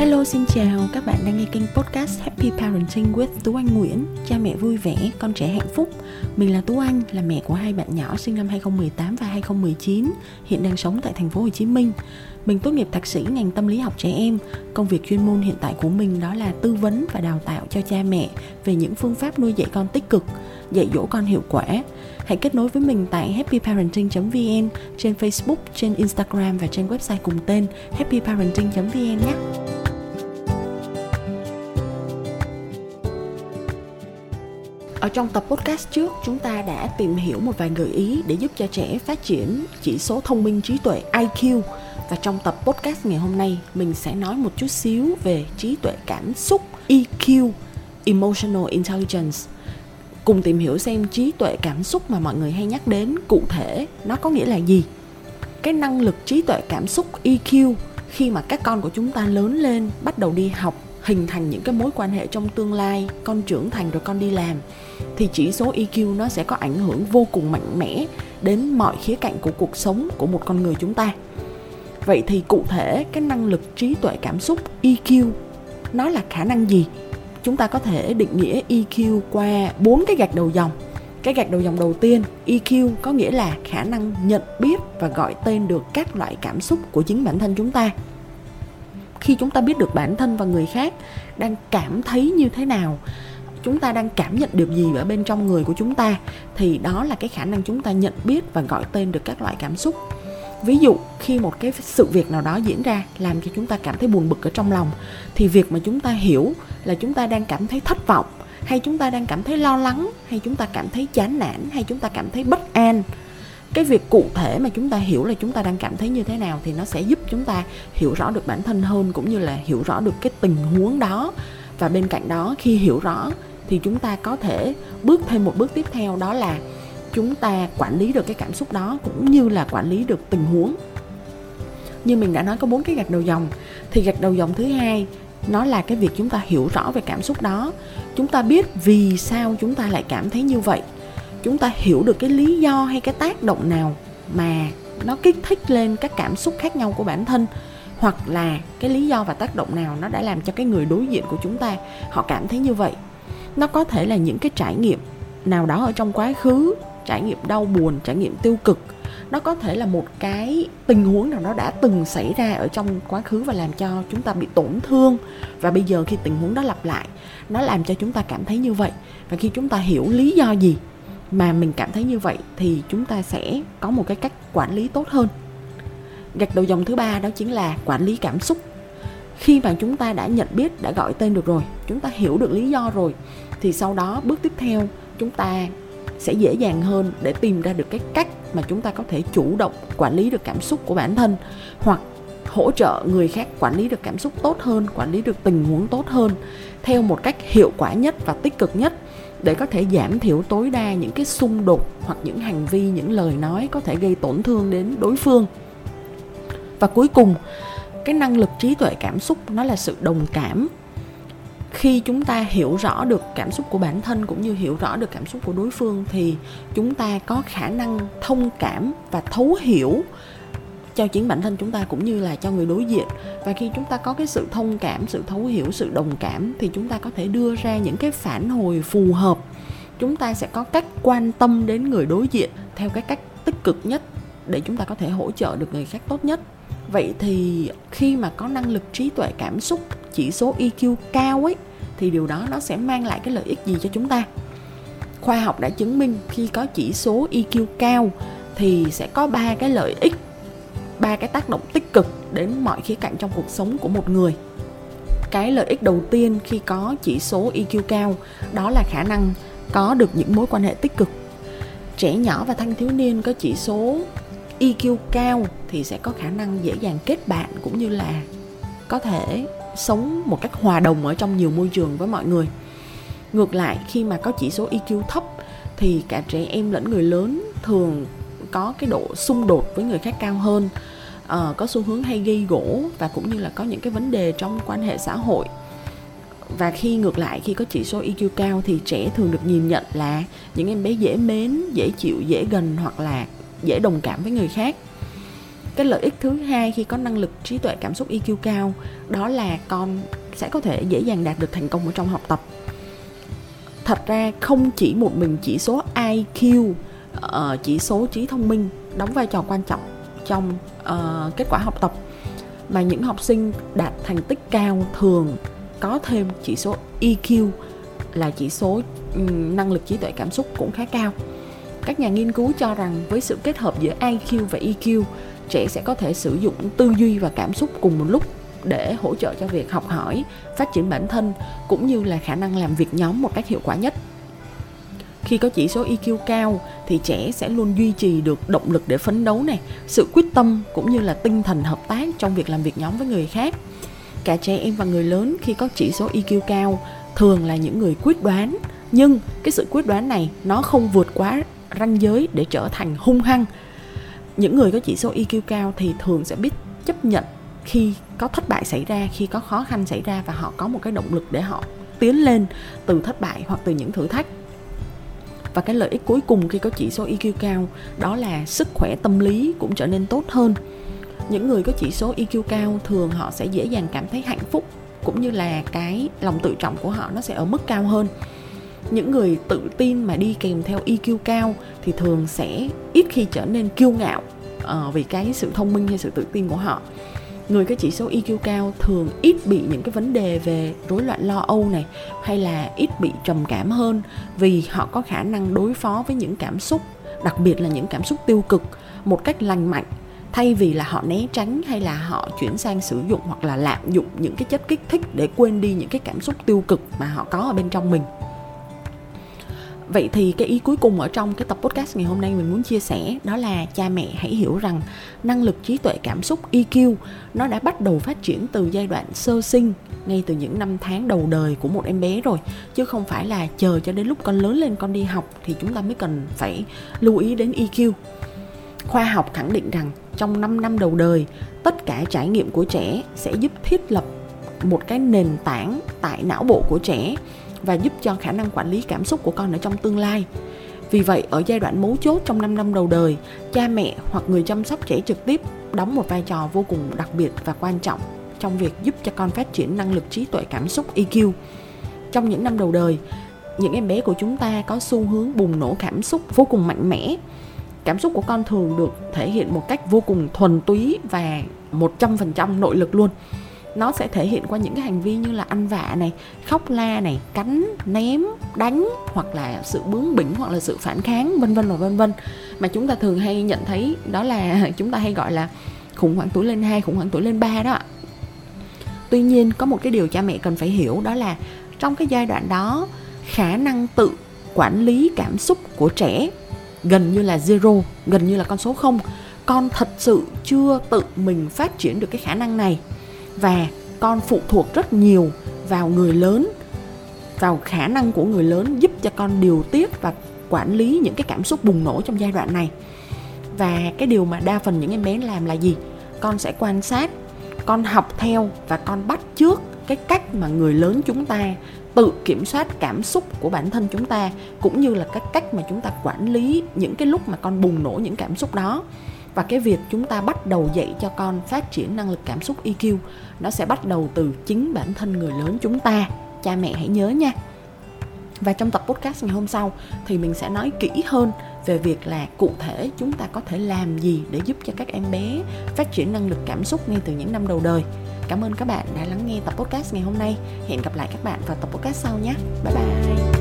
Hello xin chào, các bạn đang nghe kênh podcast Happy Parenting with Tú Anh Nguyễn. Cha mẹ vui vẻ, con trẻ hạnh phúc. Mình là Tú Anh, là mẹ của hai bạn nhỏ sinh năm 2018 và 2019 Hiện đang sống tại thành phố Hồ Chí Minh. Mình tốt nghiệp thạc sĩ ngành tâm lý học trẻ em. Công việc chuyên môn hiện tại của mình đó là tư vấn và đào tạo cho cha mẹ Về những phương pháp nuôi dạy con tích cực, dạy dỗ con hiệu quả. Hãy kết nối với mình tại happyparenting.vn Trên Facebook, trên Instagram và trên website cùng tên happyparenting.vn nhé. Ở trong tập podcast trước, chúng ta đã tìm hiểu một vài gợi ý để giúp cho trẻ phát triển chỉ số thông minh trí tuệ IQ. Và trong tập podcast ngày hôm nay, mình sẽ nói một chút xíu về trí tuệ cảm xúc EQ, Emotional Intelligence. Cùng tìm hiểu xem trí tuệ cảm xúc mà mọi người hay nhắc đến cụ thể nó có nghĩa là gì. Cái năng lực trí tuệ cảm xúc EQ khi mà các con của chúng ta lớn lên, bắt đầu đi học hình thành những cái mối quan hệ trong tương lai, con trưởng thành rồi con đi làm, thì chỉ số EQ nó sẽ có ảnh hưởng vô cùng mạnh mẽ đến mọi khía cạnh của cuộc sống của một con người chúng ta. Vậy thì cụ thể cái năng lực trí tuệ cảm xúc EQ nó là khả năng gì? Chúng ta có thể định nghĩa EQ qua bốn cái gạch đầu dòng. Cái gạch đầu dòng đầu tiên EQ có nghĩa là khả năng nhận biết và gọi tên được các loại cảm xúc của chính bản thân chúng ta khi chúng ta biết được bản thân và người khác đang cảm thấy như thế nào, chúng ta đang cảm nhận điều gì ở bên trong người của chúng ta, thì đó là cái khả năng chúng ta nhận biết và gọi tên được các loại cảm xúc. Ví dụ, khi một cái sự việc nào đó diễn ra làm cho chúng ta cảm thấy buồn bực ở trong lòng, thì việc mà chúng ta hiểu là chúng ta đang cảm thấy thất vọng, hay chúng ta đang cảm thấy lo lắng, hay chúng ta cảm thấy chán nản, hay chúng ta cảm thấy bất an cái việc cụ thể mà chúng ta hiểu là chúng ta đang cảm thấy như thế nào thì nó sẽ giúp chúng ta hiểu rõ được bản thân hơn cũng như là hiểu rõ được cái tình huống đó. Và bên cạnh đó, khi hiểu rõ thì chúng ta có thể bước thêm một bước tiếp theo, đó là chúng ta quản lý được cái cảm xúc đó cũng như là quản lý được tình huống. Như mình đã nói có bốn cái gạch đầu dòng, thì gạch đầu dòng thứ hai, nó là cái việc chúng ta hiểu rõ về cảm xúc đó. Chúng ta biết vì sao chúng ta lại cảm thấy như vậy chúng ta hiểu được cái lý do hay cái tác động nào mà nó kích thích lên các cảm xúc khác nhau của bản thân, hoặc là cái lý do và tác động nào nó đã làm cho cái người đối diện của chúng ta họ cảm thấy như vậy. Nó có thể là những cái trải nghiệm nào đó ở trong quá khứ, trải nghiệm đau buồn, trải nghiệm tiêu cực. Nó có thể là một cái tình huống nào đó đã từng xảy ra ở trong quá khứ và làm cho chúng ta bị tổn thương. Và bây giờ khi tình huống đó lặp lại, nó làm cho chúng ta cảm thấy như vậy. Và khi chúng ta hiểu lý do gì mà mình cảm thấy như vậy thì chúng ta sẽ có một cái cách quản lý tốt hơn. Gạch đầu dòng thứ ba đó chính là quản lý cảm xúc. Khi mà chúng ta đã nhận biết, đã gọi tên được rồi, chúng ta hiểu được lý do rồi, thì sau đó bước tiếp theo, chúng ta sẽ dễ dàng hơn để tìm ra được cái cách mà chúng ta có thể chủ động quản lý được cảm xúc của bản thân, hoặc hỗ trợ người khác quản lý được cảm xúc tốt hơn, quản lý được tình huống tốt hơn, theo một cách hiệu quả nhất và tích cực nhất để có thể giảm thiểu tối đa những cái xung đột hoặc những hành vi, những lời nói có thể gây tổn thương đến đối phương. Và cuối cùng, cái năng lực trí tuệ cảm xúc nó là sự đồng cảm. Khi chúng ta hiểu rõ được cảm xúc của bản thân cũng như hiểu rõ được cảm xúc của đối phương thì chúng ta có khả năng thông cảm và thấu hiểu cho chính bản thân chúng ta cũng như là cho người đối diện. Và khi chúng ta có cái sự thông cảm, sự thấu hiểu, sự đồng cảm thì chúng ta có thể đưa ra những cái phản hồi phù hợp. Chúng ta sẽ có cách quan tâm đến người đối diện theo cái cách tích cực nhất để chúng ta có thể hỗ trợ được người khác tốt nhất. Vậy thì khi mà có năng lực trí tuệ, cảm xúc, chỉ số EQ cao ấy, thì điều đó nó sẽ mang lại cái lợi ích gì cho chúng ta? Khoa học đã chứng minh khi có chỉ số EQ cao thì sẽ có ba cái lợi ích ba cái tác động tích cực đến mọi khía cạnh trong cuộc sống của một người. Cái lợi ích đầu tiên khi có chỉ số EQ cao, đó là khả năng có được những mối quan hệ tích cực. Trẻ nhỏ và thanh thiếu niên có chỉ số EQ cao thì sẽ có khả năng dễ dàng kết bạn cũng như là có thể sống một cách hòa đồng ở trong nhiều môi trường với mọi người. Ngược lại, khi mà có chỉ số EQ thấp thì cả trẻ em lẫn người lớn thường có cái độ xung đột với người khác cao hơn uh, có xu hướng hay gây gỗ và cũng như là có những cái vấn đề trong quan hệ xã hội. Và khi ngược lại khi có chỉ số EQ cao thì trẻ thường được nhìn nhận là những em bé dễ mến, dễ chịu, dễ gần hoặc là dễ đồng cảm với người khác. Cái lợi ích thứ hai khi có năng lực trí tuệ cảm xúc EQ cao đó là con sẽ có thể dễ dàng đạt được thành công ở trong học tập. Thật ra không chỉ một mình chỉ số IQ uh, chỉ số trí thông minh đóng vai trò quan trọng trong uh, kết quả học tập. Mà những học sinh đạt thành tích cao thường có thêm chỉ số EQ là chỉ số um, năng lực trí tuệ cảm xúc cũng khá cao. Các nhà nghiên cứu cho rằng với sự kết hợp giữa IQ và EQ trẻ sẽ có thể sử dụng tư duy và cảm xúc cùng một lúc để hỗ trợ cho việc học hỏi phát triển bản thân cũng như là khả năng làm việc nhóm một cách hiệu quả nhất khi có chỉ số EQ cao thì trẻ sẽ luôn duy trì được động lực để phấn đấu này, sự quyết tâm cũng như là tinh thần hợp tác trong việc làm việc nhóm với người khác. Cả trẻ em và người lớn khi có chỉ số EQ cao thường là những người quyết đoán, nhưng cái sự quyết đoán này nó không vượt quá ranh giới để trở thành hung hăng. Những người có chỉ số EQ cao thì thường sẽ biết chấp nhận khi có thất bại xảy ra, khi có khó khăn xảy ra và họ có một cái động lực để họ tiến lên từ thất bại hoặc từ những thử thách và cái lợi ích cuối cùng khi có chỉ số EQ cao đó là sức khỏe tâm lý cũng trở nên tốt hơn. Những người có chỉ số EQ cao thường họ sẽ dễ dàng cảm thấy hạnh phúc cũng như là cái lòng tự trọng của họ nó sẽ ở mức cao hơn. Những người tự tin mà đi kèm theo EQ cao thì thường sẽ ít khi trở nên kiêu ngạo uh, vì cái sự thông minh hay sự tự tin của họ người có chỉ số EQ cao thường ít bị những cái vấn đề về rối loạn lo âu này, hay là ít bị trầm cảm hơn vì họ có khả năng đối phó với những cảm xúc, đặc biệt là những cảm xúc tiêu cực, một cách lành mạnh. Thay vì là họ né tránh hay là họ chuyển sang sử dụng hoặc là lạm dụng những cái chất kích thích để quên đi những cái cảm xúc tiêu cực mà họ có ở bên trong mình vậy thì cái ý cuối cùng ở trong cái tập podcast ngày hôm nay mình muốn chia sẻ đó là cha mẹ hãy hiểu rằng năng lực, trí tuệ, cảm xúc EQ nó đã bắt đầu phát triển từ giai đoạn sơ sinh, ngay từ những năm tháng đầu đời của một em bé rồi. Chứ không phải là chờ cho đến lúc con lớn lên con đi học thì chúng ta mới cần phải lưu ý đến EQ khoa học khẳng định rằng trong 5 năm đầu đời, tất cả trải nghiệm của trẻ sẽ giúp thiết lập một cái nền tảng tại não bộ của trẻ và giúp cho khả năng quản lý cảm xúc của con ở trong tương lai. Vì vậy, ở giai đoạn mấu chốt trong 5 năm đầu đời, cha mẹ hoặc người chăm sóc trẻ trực tiếp đóng một vai trò vô cùng đặc biệt và quan trọng trong việc giúp cho con phát triển năng lực trí tuệ cảm xúc EQ. Trong những năm đầu đời, những em bé của chúng ta có xu hướng bùng nổ cảm xúc vô cùng mạnh mẽ. Cảm xúc của con thường được thể hiện một cách vô cùng thuần túy và 100% nội lực luôn nó sẽ thể hiện qua những cái hành vi như là ăn vạ này khóc la này cắn ném đánh hoặc là sự bướng bỉnh hoặc là sự phản kháng vân vân và vân vân. Mà chúng ta thường hay nhận thấy đó là chúng ta hay gọi là khủng hoảng tuổi lên 2, khủng hoảng tuổi lên 3 đó Tuy nhiên có một cái điều cha mẹ cần phải hiểu đó là trong cái giai đoạn đó khả năng tự quản lý cảm xúc của trẻ gần như là zero, gần như là con số 0. Con thật sự chưa tự mình phát triển được cái khả năng này và con phụ thuộc rất nhiều vào người lớn, vào khả năng của người lớn giúp cho con điều tiết và quản lý những cái cảm xúc bùng nổ trong giai đoạn này. Và cái điều mà đa phần những em bé làm là gì? Con sẽ quan sát, con học theo và con bắt trước cái cách mà người lớn chúng ta tự kiểm soát cảm xúc của bản thân chúng ta, cũng như là cái cách mà chúng ta quản lý những cái lúc mà con bùng nổ những cảm xúc đó và cái việc chúng ta bắt đầu dạy cho con phát triển năng lực cảm xúc EQ nó sẽ bắt đầu từ chính bản thân người lớn chúng ta cha mẹ hãy nhớ nha và trong tập podcast ngày hôm sau thì mình sẽ nói kỹ hơn về việc là cụ thể chúng ta có thể làm gì để giúp cho các em bé phát triển năng lực cảm xúc ngay từ những năm đầu đời. Cảm ơn các bạn đã lắng nghe tập podcast ngày hôm nay. Hẹn gặp lại các bạn vào tập podcast sau nhé. Bye bye.